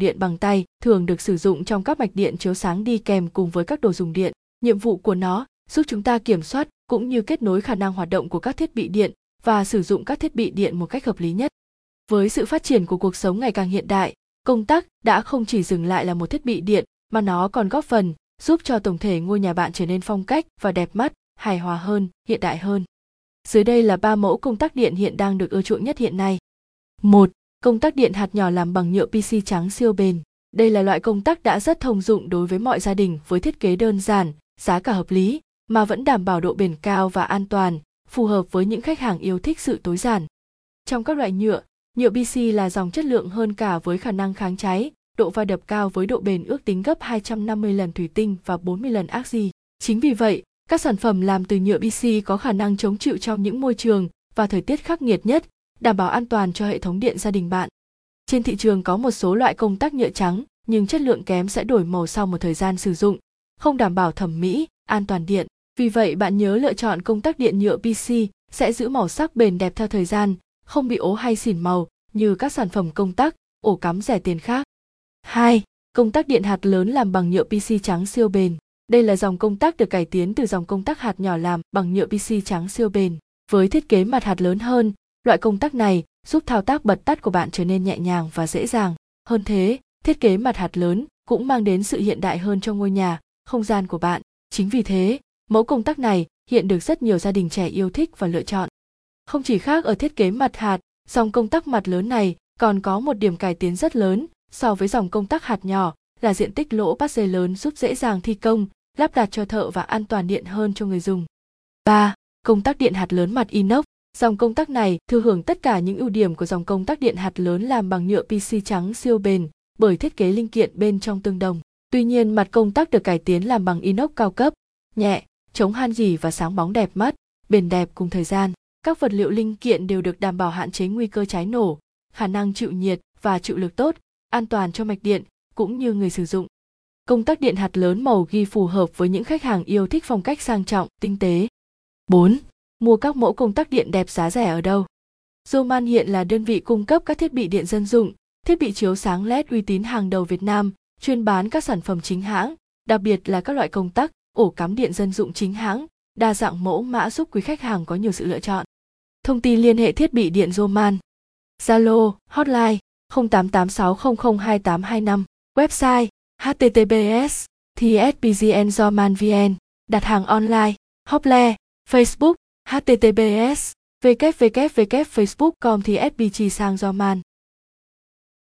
điện bằng tay thường được sử dụng trong các mạch điện chiếu sáng đi kèm cùng với các đồ dùng điện. Nhiệm vụ của nó giúp chúng ta kiểm soát cũng như kết nối khả năng hoạt động của các thiết bị điện và sử dụng các thiết bị điện một cách hợp lý nhất. Với sự phát triển của cuộc sống ngày càng hiện đại, công tắc đã không chỉ dừng lại là một thiết bị điện mà nó còn góp phần giúp cho tổng thể ngôi nhà bạn trở nên phong cách và đẹp mắt, hài hòa hơn, hiện đại hơn. Dưới đây là ba mẫu công tắc điện hiện đang được ưa chuộng nhất hiện nay. Một Công tắc điện hạt nhỏ làm bằng nhựa PC trắng siêu bền. Đây là loại công tắc đã rất thông dụng đối với mọi gia đình với thiết kế đơn giản, giá cả hợp lý, mà vẫn đảm bảo độ bền cao và an toàn, phù hợp với những khách hàng yêu thích sự tối giản. Trong các loại nhựa, nhựa PC là dòng chất lượng hơn cả với khả năng kháng cháy, độ va đập cao với độ bền ước tính gấp 250 lần thủy tinh và 40 lần axi. Chính vì vậy, các sản phẩm làm từ nhựa PC có khả năng chống chịu trong những môi trường và thời tiết khắc nghiệt nhất, đảm bảo an toàn cho hệ thống điện gia đình bạn. Trên thị trường có một số loại công tắc nhựa trắng, nhưng chất lượng kém sẽ đổi màu sau một thời gian sử dụng, không đảm bảo thẩm mỹ, an toàn điện. Vì vậy bạn nhớ lựa chọn công tắc điện nhựa PC sẽ giữ màu sắc bền đẹp theo thời gian, không bị ố hay xỉn màu như các sản phẩm công tắc, ổ cắm rẻ tiền khác. 2. Công tắc điện hạt lớn làm bằng nhựa PC trắng siêu bền. Đây là dòng công tắc được cải tiến từ dòng công tắc hạt nhỏ làm bằng nhựa PC trắng siêu bền. Với thiết kế mặt hạt lớn hơn, loại công tắc này giúp thao tác bật tắt của bạn trở nên nhẹ nhàng và dễ dàng. Hơn thế, thiết kế mặt hạt lớn cũng mang đến sự hiện đại hơn cho ngôi nhà, không gian của bạn. Chính vì thế, mẫu công tắc này hiện được rất nhiều gia đình trẻ yêu thích và lựa chọn. Không chỉ khác ở thiết kế mặt hạt, dòng công tắc mặt lớn này còn có một điểm cải tiến rất lớn so với dòng công tắc hạt nhỏ là diện tích lỗ bắt dây lớn giúp dễ dàng thi công, lắp đặt cho thợ và an toàn điện hơn cho người dùng. 3. Công tắc điện hạt lớn mặt inox. Dòng công tắc này thừa hưởng tất cả những ưu điểm của dòng công tắc điện hạt lớn làm bằng nhựa PC trắng siêu bền bởi thiết kế linh kiện bên trong tương đồng. Tuy nhiên mặt công tắc được cải tiến làm bằng inox cao cấp, nhẹ, chống han gỉ và sáng bóng đẹp mắt, bền đẹp cùng thời gian. Các vật liệu linh kiện đều được đảm bảo hạn chế nguy cơ cháy nổ, khả năng chịu nhiệt và chịu lực tốt, an toàn cho mạch điện cũng như người sử dụng. Công tắc điện hạt lớn màu ghi phù hợp với những khách hàng yêu thích phong cách sang trọng, tinh tế. 4. Mua các mẫu công tắc điện đẹp giá rẻ ở đâu? Zoman hiện là đơn vị cung cấp các thiết bị điện dân dụng, thiết bị chiếu sáng LED uy tín hàng đầu Việt Nam, chuyên bán các sản phẩm chính hãng, đặc biệt là các loại công tắc, ổ cắm điện dân dụng chính hãng, đa dạng mẫu mã giúp quý khách hàng có nhiều sự lựa chọn. Thông tin liên hệ thiết bị điện Zoman. Zalo, hotline 0886002825, website https thspgnzomanvn, vn đặt hàng online, Hople, Facebook, https www.facebook.com thì FBG sang do man.